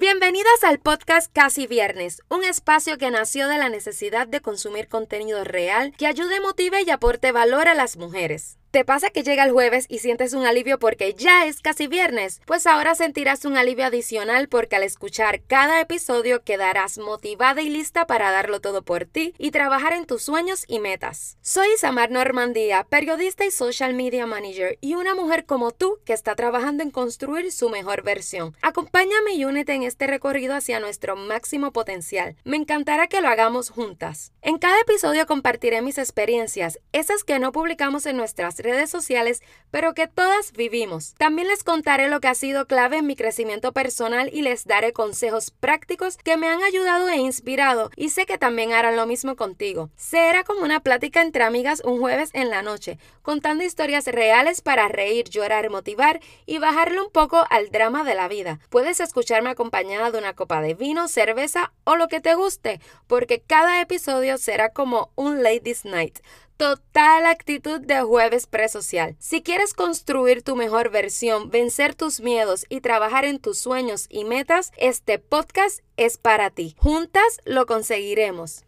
Bienvenidas al podcast Casi Viernes, un espacio que nació de la necesidad de consumir contenido real que ayude, motive y aporte valor a las mujeres. ¿Te pasa que llega el jueves y sientes un alivio porque ya es casi viernes? Pues ahora sentirás un alivio adicional porque al escuchar cada episodio quedarás motivada y lista para darlo todo por ti y trabajar en tus sueños y metas. Soy Samar Normandía, periodista y social media manager y una mujer como tú que está trabajando en construir su mejor versión. Acompáñame y únete en este recorrido hacia nuestro máximo potencial. Me encantará que lo hagamos juntas. En cada episodio compartiré mis experiencias, esas que no publicamos en nuestras redes sociales, pero que todas vivimos. También les contaré lo que ha sido clave en mi crecimiento personal y les daré consejos prácticos que me han ayudado e inspirado y sé que también harán lo mismo contigo. Será como una plática entre amigas un jueves en la noche, contando historias reales para reír, llorar, motivar y bajarle un poco al drama de la vida. Puedes escucharme acompañada de una copa de vino, cerveza o lo que te guste, porque cada episodio será como un Ladies Night total actitud de jueves presocial. Si quieres construir tu mejor versión, vencer tus miedos y trabajar en tus sueños y metas, este podcast es para ti. Juntas lo conseguiremos.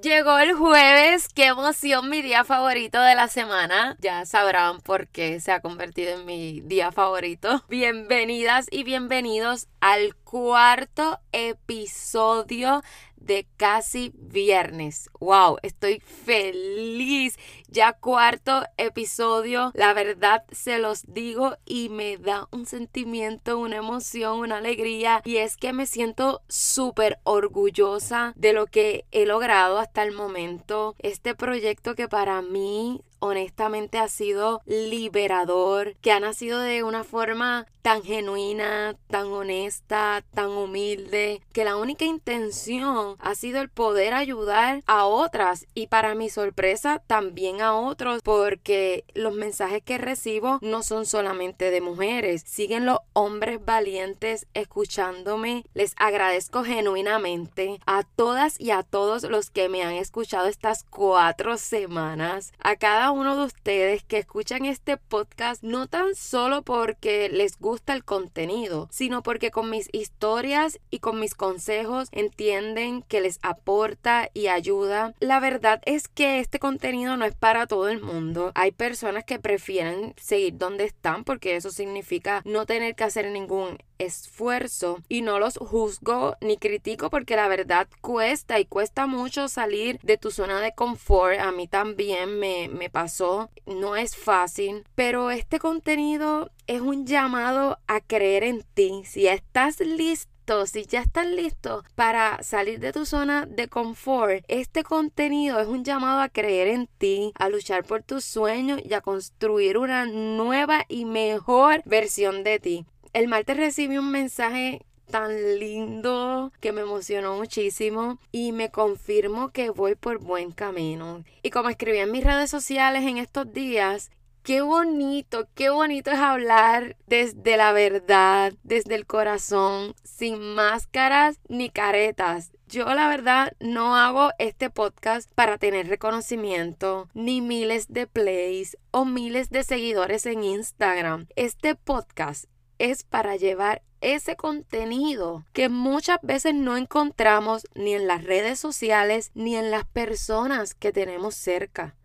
Llegó el jueves, qué emoción, mi día favorito de la semana. Ya sabrán por qué se ha convertido en mi día favorito. Bienvenidas y bienvenidos al cuarto episodio de casi viernes. ¡Wow! Estoy feliz. Ya cuarto episodio. La verdad se los digo y me da un sentimiento, una emoción, una alegría. Y es que me siento súper orgullosa de lo que he logrado hasta el momento. Este proyecto que para mí honestamente ha sido liberador, que ha nacido de una forma tan genuina, tan honesta, tan humilde, que la única intención ha sido el poder ayudar a otras y para mi sorpresa también a otros porque los mensajes que recibo no son solamente de mujeres, siguen los hombres valientes escuchándome. Les agradezco genuinamente a todas y a todos los que me han escuchado estas cuatro semanas, a cada uno de ustedes que escuchan este podcast no tan solo porque les gusta el contenido, sino porque con mis historias y con mis consejos entienden que les aporta y ayuda. La verdad es que este contenido no es para todo el mundo. Hay personas que prefieren seguir donde están porque eso significa no tener que hacer ningún esfuerzo y no los juzgo ni critico porque la verdad cuesta y cuesta mucho salir de tu zona de confort. A mí también me, me pasó, no es fácil, pero este contenido es un llamado a creer en ti. Si estás listo si ya estás listo para salir de tu zona de confort, este contenido es un llamado a creer en ti, a luchar por tus sueños y a construir una nueva y mejor versión de ti. El martes recibí un mensaje tan lindo que me emocionó muchísimo y me confirmó que voy por buen camino. Y como escribí en mis redes sociales en estos días, qué bonito, qué bonito es hablar desde la verdad, desde el corazón, sin máscaras ni caretas. Yo la verdad no hago este podcast para tener reconocimiento, ni miles de plays o miles de seguidores en Instagram. Este podcast es para llevar ese contenido que muchas veces no encontramos ni en las redes sociales ni en las personas que tenemos cerca.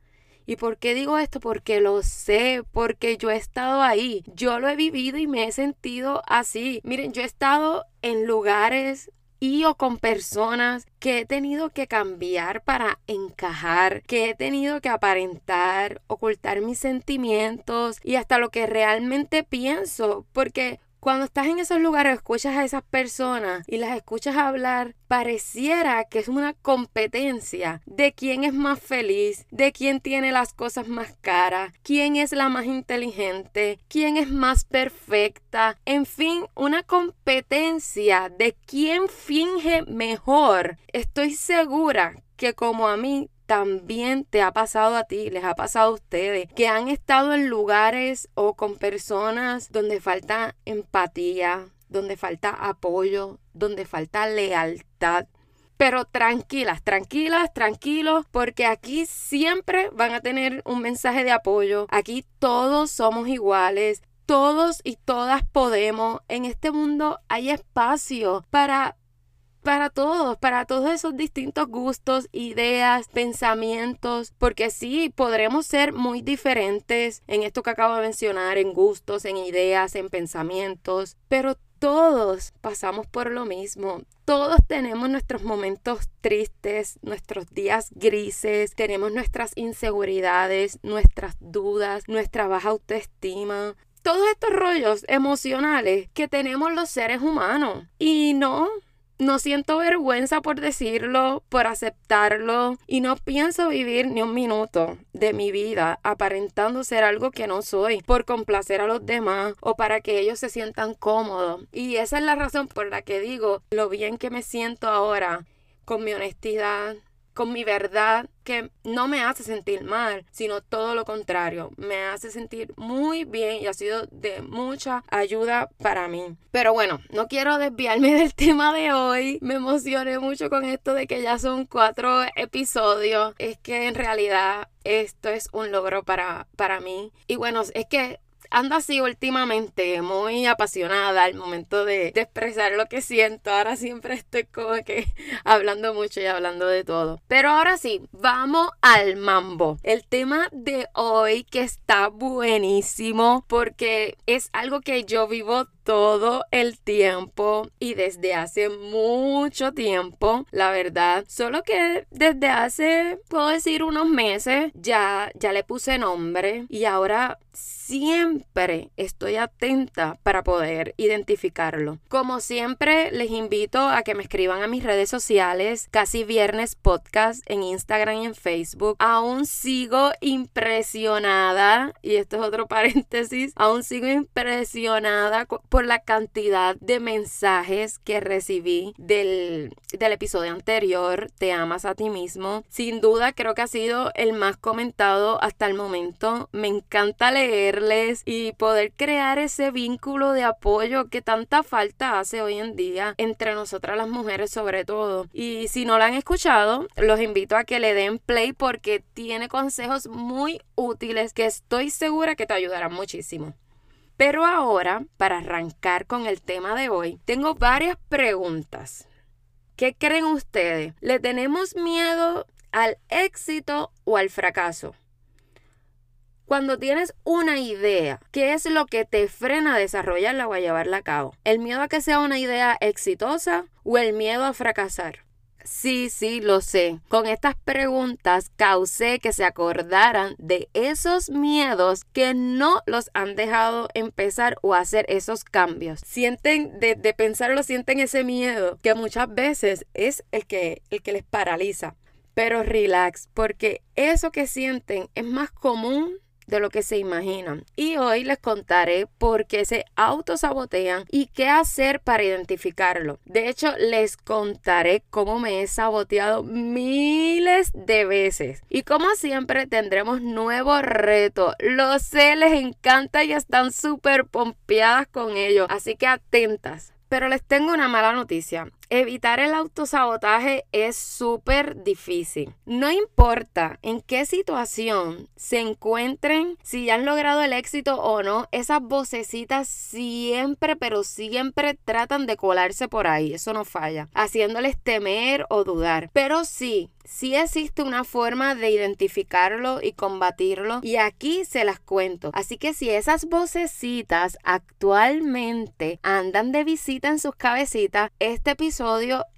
¿Y por qué digo esto? Porque lo sé, porque yo he estado ahí, yo lo he vivido y me he sentido así. Miren, yo he estado en lugares y o con personas que he tenido que cambiar para encajar, que he tenido que aparentar, ocultar mis sentimientos y hasta lo que realmente pienso, porque cuando estás en esos lugares, escuchas a esas personas y las escuchas hablar, pareciera que es una competencia de quién es más feliz, de quién tiene las cosas más caras, quién es la más inteligente, quién es más perfecta, en fin, una competencia de quién finge mejor. Estoy segura que como a mí también te ha pasado a ti, les ha pasado a ustedes, que han estado en lugares o con personas donde falta empatía, donde falta apoyo, donde falta lealtad. pero tranquilas, tranquilas, tranquilos, porque aquí siempre van a tener un mensaje de apoyo. Aquí todos somos iguales. Todos y todas podemos. En este mundo hay espacio para para todos, para todos esos distintos gustos, ideas, pensamientos, porque sí, podremos ser muy diferentes en esto que acabo de mencionar, en gustos, en ideas, en pensamientos, pero todos pasamos por lo mismo. Todos tenemos nuestros momentos tristes, nuestros días grises, tenemos nuestras inseguridades, nuestras dudas, nuestra baja autoestima, todos estos rollos emocionales que tenemos los seres humanos. Y no, no siento vergüenza por decirlo, por aceptarlo y no pienso vivir ni un minuto de mi vida aparentando ser algo que no soy por complacer a los demás o para que ellos se sientan cómodos. Y esa es la razón por la que digo lo bien que me siento ahora con mi honestidad, con mi verdad que no me hace sentir mal, sino todo lo contrario, me hace sentir muy bien y ha sido de mucha ayuda para mí. Pero bueno, no quiero desviarme del tema de hoy, me emocioné mucho con esto de que ya son cuatro episodios, es que en realidad esto es un logro para, para mí. Y bueno, es que ando así últimamente, muy apasionada al momento de, de, expresar lo que siento. Ahora siempre estoy como que hablando mucho y hablando de todo. Pero ahora sí, vamos al mambo. El tema de hoy que está buenísimo porque es algo que yo vivo todo el tiempo y desde hace mucho tiempo, la verdad. Solo que desde hace, puedo decir, unos meses ya, ya le puse nombre y ahora siempre estoy atenta para poder identificarlo. Como siempre, les invito a que me escriban a mis redes sociales, casi viernes podcast en Instagram y en Facebook. Aún sigo impresionada, y esto es otro paréntesis, aún sigo impresionada por la cantidad de mensajes que recibí del, del episodio anterior, Te amas a ti mismo. Sin duda creo que ha sido el más comentado hasta el momento. Me encanta y poder crear ese vínculo de apoyo que tanta falta hace hoy en día entre nosotras las mujeres sobre todo. Y si no la han escuchado, los invito a que le den play porque tiene consejos muy útiles que estoy segura que te ayudarán muchísimo. Pero ahora, para arrancar con el tema de hoy, tengo varias preguntas. ¿Qué creen ustedes? ¿Le tenemos miedo al éxito o al fracaso? Cuando tienes una idea, ¿qué es lo que te frena a desarrollarla o a llevarla a cabo? ¿El miedo a que sea una idea exitosa o el miedo a fracasar? Sí, sí, lo sé. Con estas preguntas causé que se acordaran de esos miedos que no los han dejado empezar o hacer esos cambios. Sienten, de, de pensarlo, sienten ese miedo que muchas veces es el que, el que les paraliza. Pero relax, porque eso que sienten es más común de lo que se imaginan. Y hoy les contaré por qué se autosabotean y qué hacer para identificarlo. De hecho, les contaré cómo me he saboteado miles de veces. Y como siempre tendremos nuevos retos. Lo sé, les encanta y están súper pompeadas con ello. Así que atentas. Pero les tengo una mala noticia. Evitar el autosabotaje es súper difícil. No importa en qué situación se encuentren, si ya han logrado el éxito o no, esas vocecitas siempre, pero siempre tratan de colarse por ahí. Eso no falla. Haciéndoles temer o dudar. Pero sí, sí existe una forma de identificarlo y combatirlo y aquí se las cuento. Así que si esas vocecitas actualmente andan de visita en sus cabecitas, este episodio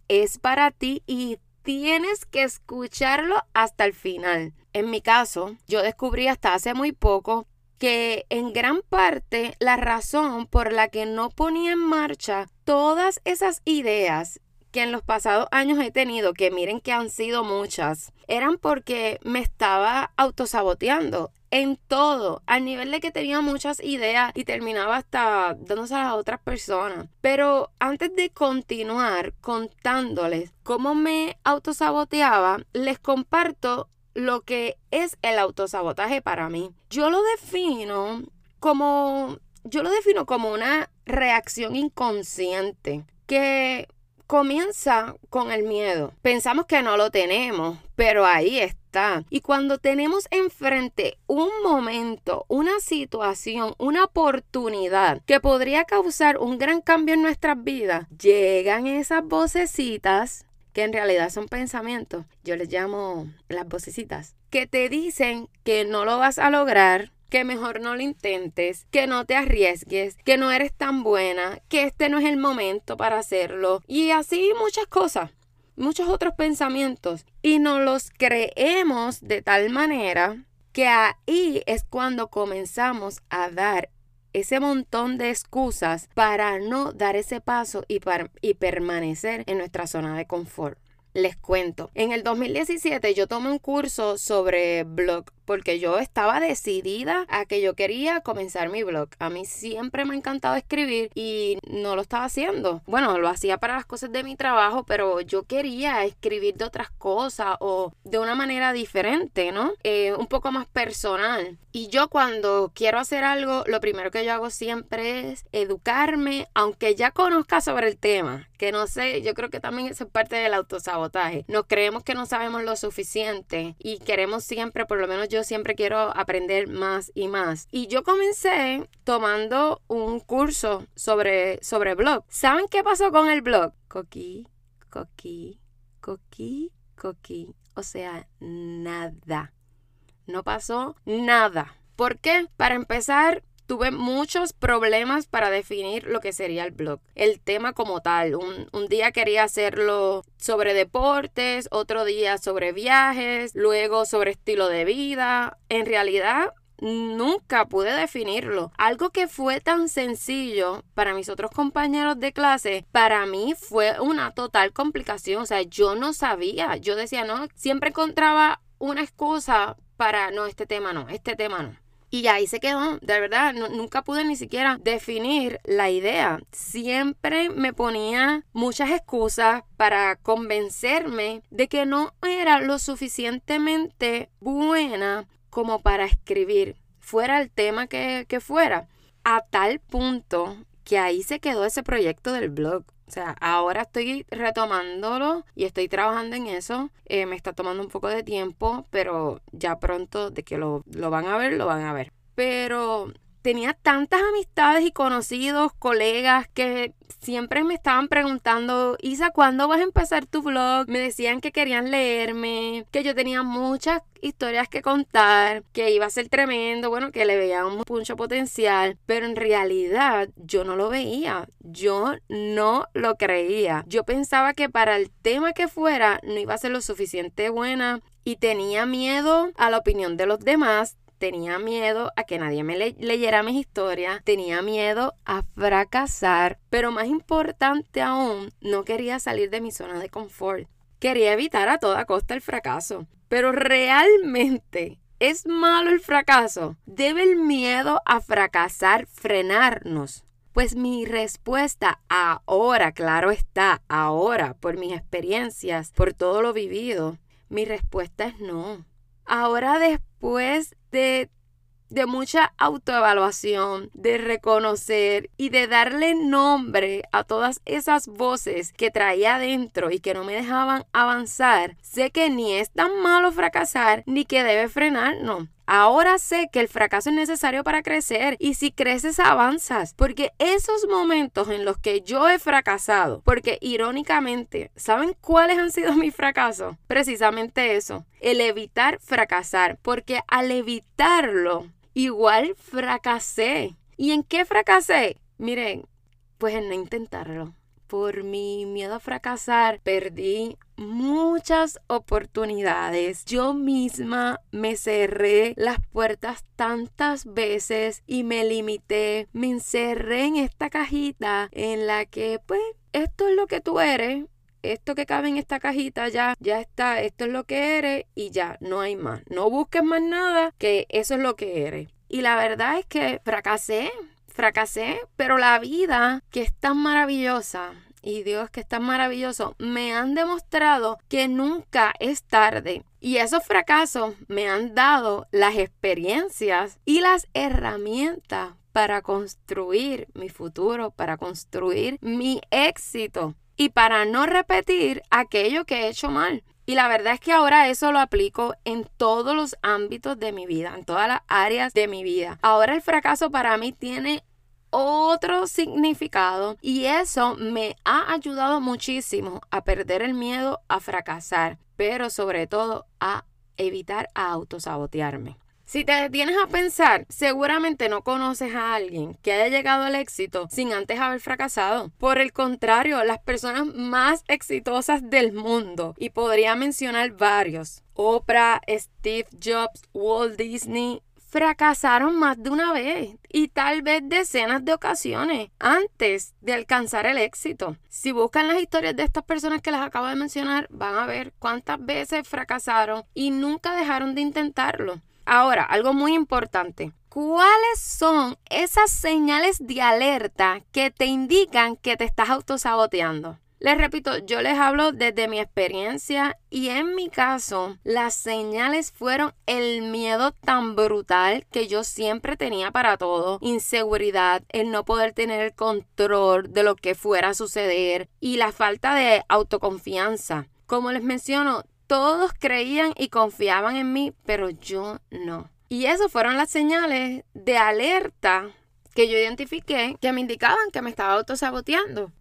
es para ti y tienes que escucharlo hasta el final. En mi caso, yo descubrí hasta hace muy poco que en gran parte la razón por la que no ponía en marcha todas esas ideas que en los pasados años he tenido, que miren que han sido muchas, eran porque me estaba autosaboteando en todo, al nivel de que tenía muchas ideas y terminaba hasta dándose a otras personas. Pero antes de continuar contándoles cómo me autosaboteaba, les comparto lo que es el autosabotaje para mí. Yo lo defino como yo lo defino como una reacción inconsciente que comienza con el miedo. Pensamos que no lo tenemos, pero ahí está. Y cuando tenemos enfrente un momento, una situación, una oportunidad que podría causar un gran cambio en nuestras vidas, llegan esas vocecitas que en realidad son pensamientos, yo les llamo las vocecitas, que te dicen que no lo vas a lograr, que mejor no lo intentes, que no te arriesgues, que no eres tan buena, que este no es el momento para hacerlo y así muchas cosas, muchos otros pensamientos y nos los creemos de tal manera que ahí es cuando comenzamos a dar ese montón de excusas para no dar ese paso y, y permanecer en nuestra zona de confort. Les cuento, en el 2017 yo tomé un curso sobre blog porque yo estaba decidida a que yo quería comenzar mi blog. A mí siempre me ha encantado escribir y no lo estaba haciendo. Bueno, lo hacía para las cosas de mi trabajo, pero yo quería escribir de otras cosas o de una manera diferente, ¿no? Eh, un poco más personal. Y yo cuando quiero hacer algo, lo primero que yo hago siempre es educarme, aunque ya conozca sobre el tema, que no sé, yo creo que también eso es parte del autosabotaje. Nos creemos que no sabemos lo suficiente y queremos siempre, por lo menos yo yo siempre quiero aprender más y más. Y yo comencé tomando un curso sobre, sobre blog. ¿Saben qué pasó con el blog? Coqui, coqui, coqui, coqui. O sea, nada. No pasó nada. ¿Por qué? Para empezar, tuve muchos problemas para definir lo que sería el blog, el tema como tal. Un, día quería hacerlo sobre deportes, otro día sobre viajes, luego sobre estilo de vida. En realidad... Nunca pude definirlo. Algo que fue tan sencillo para mis otros compañeros de clase, para mí fue una total complicación. O sea, yo no sabía. Yo decía, no, siempre encontraba una excusa para, no, este tema no, este tema no. Y ahí se quedó, de verdad, nunca pude ni siquiera definir la idea. Siempre me ponía muchas excusas para convencerme de que no era lo suficientemente buena como para escribir, fuera el tema que, que fuera. A tal punto que ahí se quedó ese proyecto del blog. O sea, ahora estoy retomándolo y estoy trabajando en eso. Eh, me está tomando un poco de tiempo, pero ya pronto de que lo, lo van a ver, lo van a ver. Pero tenía tantas amistades y conocidos, colegas que siempre me estaban preguntando, Isa, ¿cuándo vas a empezar tu blog? Me decían que querían leerme, que yo tenía muchas historias que contar, que iba a ser tremendo, bueno, que le veía un mucho potencial, pero en realidad yo no lo veía, yo no lo creía. Yo pensaba que para el tema que fuera no iba a ser lo suficiente buena y tenía miedo a la opinión de los demás, tenía miedo a que nadie me leyera mis historias, tenía miedo a fracasar, pero más importante aún, no quería salir de mi zona de confort. Quería evitar a toda costa el fracaso. Pero realmente ¿Es malo el fracaso? ¿Debe el miedo a fracasar frenarnos? Pues mi respuesta ahora, claro está, ahora, por mis experiencias, por todo lo vivido, mi respuesta es no. Ahora después de, de mucha autoevaluación, de reconocer y de darle nombre a todas esas voces que traía adentro y que no me dejaban avanzar, sé que ni es tan malo fracasar ni que debe frenarnos. Ahora sé que el fracaso es necesario para crecer y si creces avanzas, porque esos momentos en los que yo he fracasado, porque irónicamente, ¿saben cuáles han sido mis fracasos? Precisamente eso, el evitar fracasar, porque al evitarlo, igual fracasé. ¿Y en qué fracasé? Miren, pues en no intentarlo por mi miedo a fracasar, perdí muchas oportunidades. Yo misma me cerré las puertas tantas veces y me limité, me encerré en esta cajita en la que pues esto es lo que tú eres. Esto que cabe en esta cajita ya, ya está, esto es lo que eres y ya, no hay más. No busques más nada que eso es lo que eres. Y la verdad es que fracasé, fracasé, pero la vida que es tan maravillosa y Dios que es tan maravilloso, me han demostrado que nunca es tarde. Y esos fracasos me han dado las experiencias y las herramientas para construir mi futuro, para construir mi éxito. y para no repetir aquello que he hecho mal. Y la verdad es que ahora eso lo aplico en todos los ámbitos de mi vida, en todas las áreas de mi vida. Ahora el fracaso para mí tiene otro significado y eso me ha ayudado muchísimo a perder el miedo a fracasar, pero sobre todo a evitar autosabotearme. Si te detienes a pensar, seguramente no conoces a alguien que haya llegado al éxito sin antes haber fracasado. Por el contrario, las personas más exitosas del mundo, y podría mencionar varios, Oprah, Steve Jobs, Walt Disney, fracasaron más de una vez y tal vez decenas de ocasiones antes de alcanzar el éxito. Si buscan las historias de estas personas que les acabo de mencionar, van a ver cuántas veces fracasaron y nunca dejaron de intentarlo. Ahora, algo muy importante. ¿Cuáles son esas señales de alerta que te indican que te estás autosaboteando? Les repito, yo les hablo desde mi experiencia y en mi caso las señales fueron el miedo tan brutal que yo siempre tenía para todo, inseguridad, el no poder tener el control de lo que fuera a suceder y la falta de autoconfianza. Como les menciono, todos creían y confiaban en mí, pero yo no. Y esas fueron las señales de alerta que yo identifiqué que me indicaban que me estaba autosaboteando.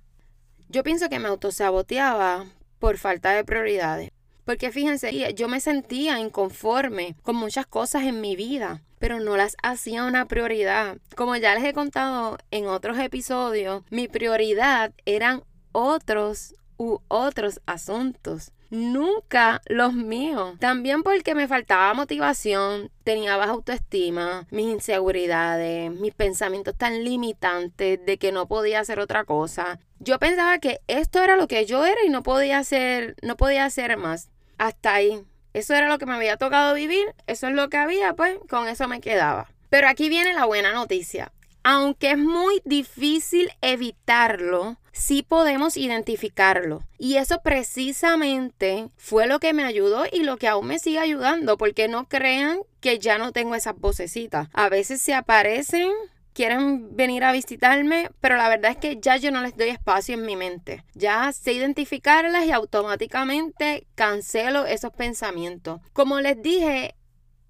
Yo pienso que me autosaboteaba por falta de prioridades. Porque fíjense, yo me sentía inconforme con muchas cosas en mi vida, pero no las hacía una prioridad. Como ya les he contado en otros episodios, mi prioridad eran otros u otros asuntos nunca los míos. También porque me faltaba motivación, tenía baja autoestima, mis inseguridades, mis pensamientos tan limitantes de que no podía hacer otra cosa. Yo pensaba que esto era lo que yo era y no podía hacer, no podía hacer más. Hasta ahí. Eso era lo que me había tocado vivir, eso es lo que había, pues con eso me quedaba. Pero aquí viene la buena noticia. Aunque es muy difícil evitarlo, sí podemos identificarlo. Y eso precisamente fue lo que me ayudó y lo que aún me sigue ayudando, porque no crean que ya no tengo esas vocecitas. A veces se aparecen quieren venir a visitarme, pero la verdad es que ya yo no les doy espacio en mi mente. Ya sé identificarlas y automáticamente cancelo esos pensamientos. Como les dije,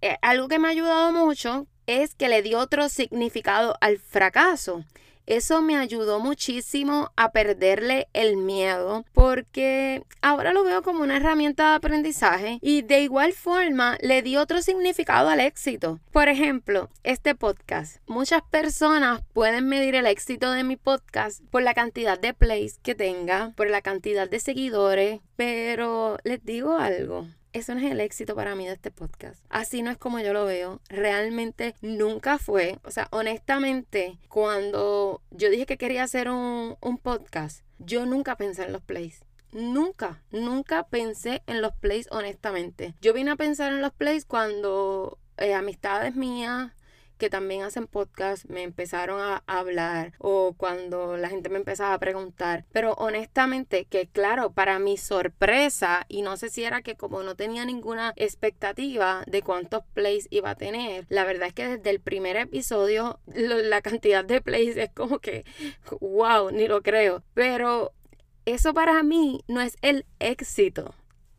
eh, algo que me ha ayudado mucho es que le dio otro significado al fracaso. Eso me ayudó muchísimo a perderle el miedo porque ahora lo veo como una herramienta de aprendizaje y de igual forma le di otro significado al éxito. Por ejemplo, este podcast. Muchas personas pueden medir el éxito de mi podcast por la cantidad de plays que tenga, por la cantidad de seguidores, pero les digo algo eso no es el éxito para mí de este podcast. Así no es como yo lo veo. Realmente nunca fue. O sea, honestamente, cuando yo dije que quería hacer un, podcast, yo nunca pensé en los plays. Nunca, nunca pensé en los plays honestamente. Yo vine a pensar en los plays cuando eh, amistades mías que también hacen podcast me empezaron a hablar o cuando la gente me empezaba a preguntar. Pero honestamente, que claro, para mi sorpresa, y no sé si era que como no tenía ninguna expectativa de cuántos plays iba a tener, la verdad es que desde el primer episodio la cantidad de plays es como que, wow, ni lo creo. Pero eso para mí no es el éxito.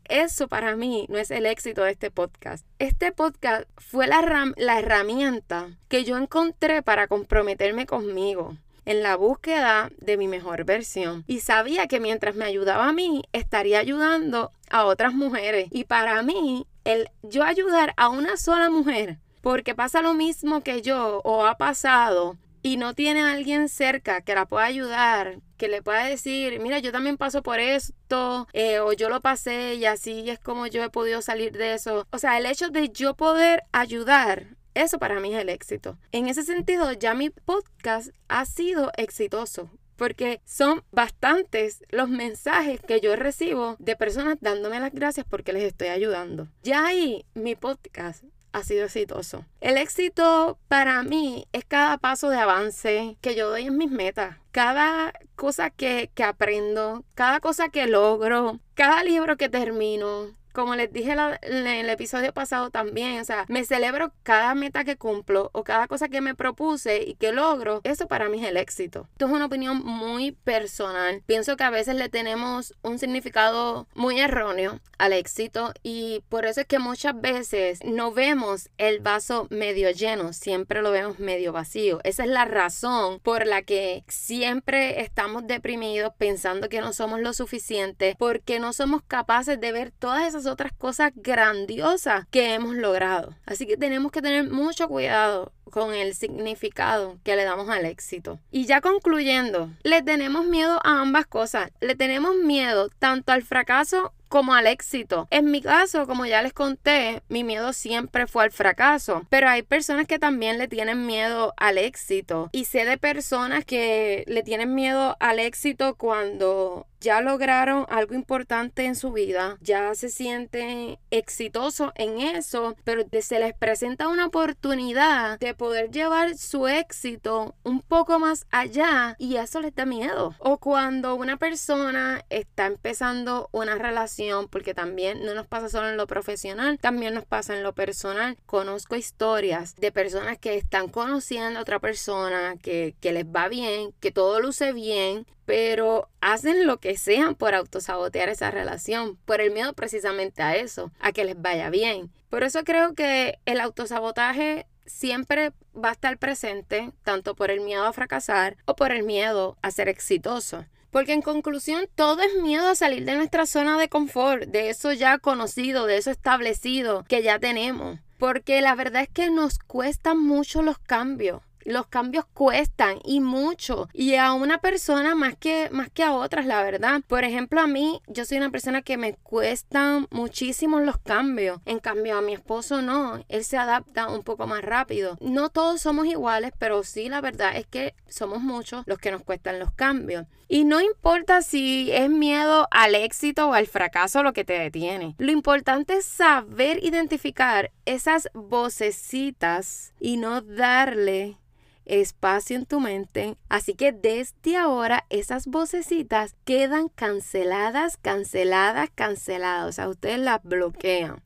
Eso para mí no es el éxito de este podcast. Este podcast fue la, la herramienta que yo encontré para comprometerme conmigo en la búsqueda de mi mejor versión. Y sabía que mientras me ayudaba a mí, estaría ayudando a otras mujeres. Y para mí, el yo ayudar a una sola mujer, porque pasa lo mismo que yo o ha pasado, y no tiene a alguien cerca que la pueda ayudar, que le pueda decir, mira, yo también paso por esto, eh, o yo lo pasé y así es como yo he podido salir de eso. O sea, el hecho de yo poder ayudar, eso para mí es el éxito. En ese sentido, ya mi podcast ha sido exitoso. Porque son bastantes los mensajes que yo recibo de personas dándome las gracias porque les estoy ayudando. Ya ahí mi podcast ha sido exitoso. El éxito para mí es cada paso de avance que yo doy en mis metas, cada cosa que, que aprendo, cada cosa que logro, cada libro que termino, como les dije en el episodio pasado también, o sea, me celebro cada meta que cumplo o cada cosa que me propuse y que logro. Eso para mí es el éxito. Esto es una opinión muy personal. Pienso que a veces le tenemos un significado muy erróneo al éxito y por eso es que muchas veces no vemos el vaso medio lleno, siempre lo vemos medio vacío. Esa es la razón por la que siempre estamos deprimidos pensando que no somos lo suficiente porque no somos capaces de ver todas esas otras cosas grandiosas que hemos logrado. Así que tenemos que tener mucho cuidado con el significado que le damos al éxito. Y ya concluyendo, le tenemos miedo a ambas cosas. Le tenemos miedo tanto al fracaso como al éxito. En mi caso, como ya les conté, mi miedo siempre fue al fracaso, pero hay personas que también le tienen miedo al éxito y sé de personas que le tienen miedo al éxito cuando ya lograron algo importante en su vida, ya se sienten exitosos en eso, pero se les presenta una oportunidad de poder llevar su éxito un poco más allá y eso les da miedo. O cuando una persona está empezando una relación, porque también no nos pasa solo en lo profesional, también nos pasa en lo personal. Conozco historias de personas que están conociendo a otra persona, que, que les va bien, que todo luce bien, pero hacen lo que sean por autosabotear esa relación, por el miedo precisamente a eso, a que les vaya bien. Por eso creo que el autosabotaje siempre va a estar presente, tanto por el miedo a fracasar o por el miedo a ser exitoso. Porque en conclusión, todo es miedo a salir de nuestra zona de confort, de eso ya conocido, de eso establecido que ya tenemos. Porque la verdad es que nos cuestan mucho los cambios los cambios cuestan y mucho y a una persona más que más que a otras la verdad. Por ejemplo a mí yo soy una persona que me cuestan muchísimo los cambios. En cambio a mi esposo no él se adapta un poco más rápido. No todos somos iguales pero sí la verdad es que somos muchos los que nos cuestan los cambios. Y no importa si es miedo al éxito o al fracaso lo que te detiene. Lo importante es saber identificar esas vocecitas y no darle espacio en tu mente. Así que desde ahora esas vocecitas quedan canceladas, canceladas, canceladas. O sea, ustedes las bloquean.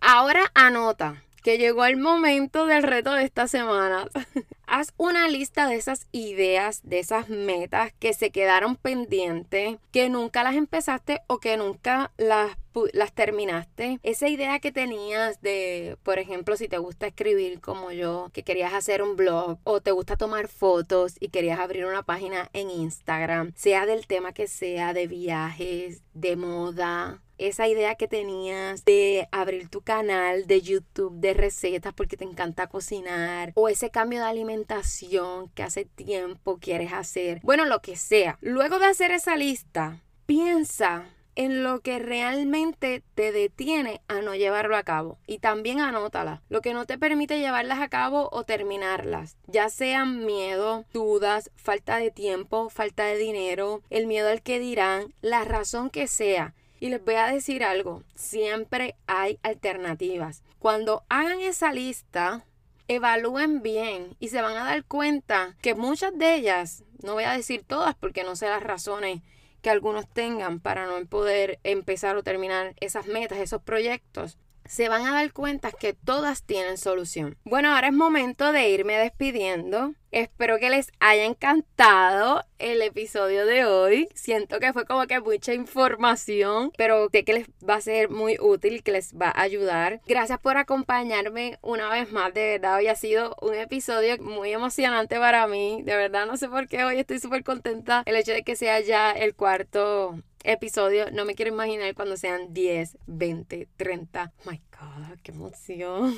Ahora anota que llegó el momento del reto de esta semana. Haz una lista de esas ideas, de esas metas que se quedaron pendientes, que nunca las empezaste o que nunca las, las terminaste. Esa idea que tenías de, por ejemplo, si te gusta escribir como yo, que querías hacer un blog o te gusta tomar fotos y querías abrir una página en Instagram, sea del tema que sea, de viajes, de moda, esa idea que tenías de abrir tu canal de YouTube de recetas porque te encanta cocinar o ese cambio de alimentación que hace tiempo quieres hacer. Bueno, lo que sea. Luego de hacer esa lista, piensa en lo que realmente te detiene a no llevarlo a cabo. Y también anótala. Lo que no te permite llevarlas a cabo o terminarlas. Ya sean miedo, dudas, falta de tiempo, falta de dinero, el miedo al que dirán, la razón que sea. Y les voy a decir algo, siempre hay alternativas. Cuando hagan esa lista, evalúen bien y se van a dar cuenta que muchas de ellas, no voy a decir todas porque no sé las razones que algunos tengan para no poder empezar o terminar esas metas, esos proyectos, se van a dar cuenta que todas tienen solución. Bueno, ahora es momento de irme despidiendo. Espero que les haya encantado el episodio de hoy. Siento que fue como que mucha información, pero sé que les va a ser muy útil, que les va a ayudar. Gracias por acompañarme una vez más. De verdad, hoy ha sido un episodio muy emocionante para mí. De verdad, no sé por qué hoy estoy súper contenta. El hecho de que sea ya el cuarto episodio, no me quiero imaginar cuando sean 10, 20, 30. my God, qué emoción.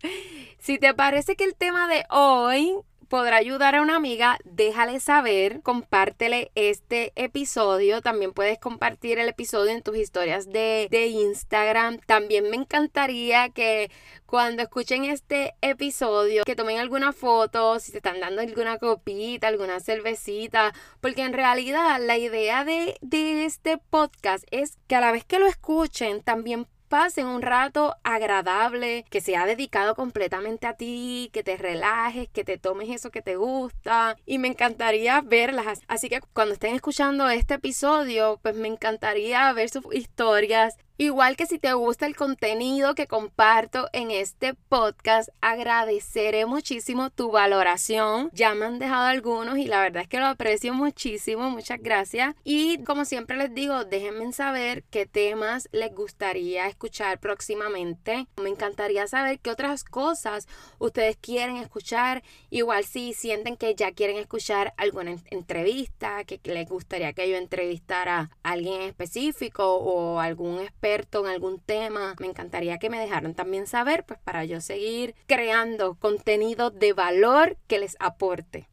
si te parece que el tema de hoy podrá ayudar a una amiga, déjale saber, compártele este episodio. También puedes compartir el episodio en tus historias de, de Instagram. También me encantaría que cuando escuchen este episodio, que tomen alguna foto, si te están dando alguna copita, alguna cervecita, porque en realidad la idea de, de este podcast es que a la vez que lo escuchen, también pasen un rato agradable, que sea dedicado completamente a ti, que te relajes, que te tomes eso que te gusta y me encantaría verlas. Así que cuando estén escuchando este episodio, pues me encantaría ver sus historias Igual que si te gusta el contenido que comparto en este podcast, agradeceré muchísimo tu valoración. Ya me han dejado algunos y la verdad es que lo aprecio muchísimo. Muchas gracias. Y como siempre les digo, déjenme saber qué temas les gustaría escuchar próximamente. Me encantaría saber qué otras cosas ustedes quieren escuchar. Igual si sienten que ya quieren escuchar alguna entrevista, que les gustaría que yo entrevistara a alguien específico o algún experto en algún tema, me encantaría que me dejaran también saber, pues para yo seguir creando contenido de valor que les aporte.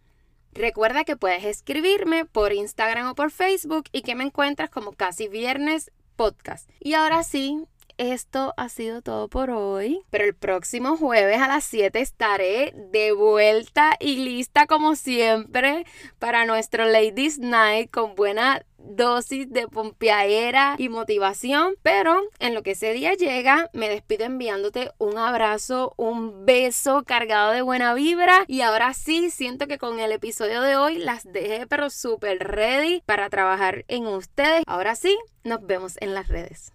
Recuerda que puedes escribirme por Instagram o por Facebook y que me encuentras como casi viernes podcast. Y ahora sí, esto ha sido todo por hoy. Pero el próximo jueves a las 7 estaré de vuelta y lista como siempre para nuestro Ladies Night con buena dosis de pompeadera y motivación. Pero en lo que ese día llega, me despido enviándote un abrazo, un beso cargado de buena vibra. Y ahora sí, siento que con el episodio de hoy las dejé pero súper ready para trabajar en ustedes. Ahora sí, nos vemos en las redes.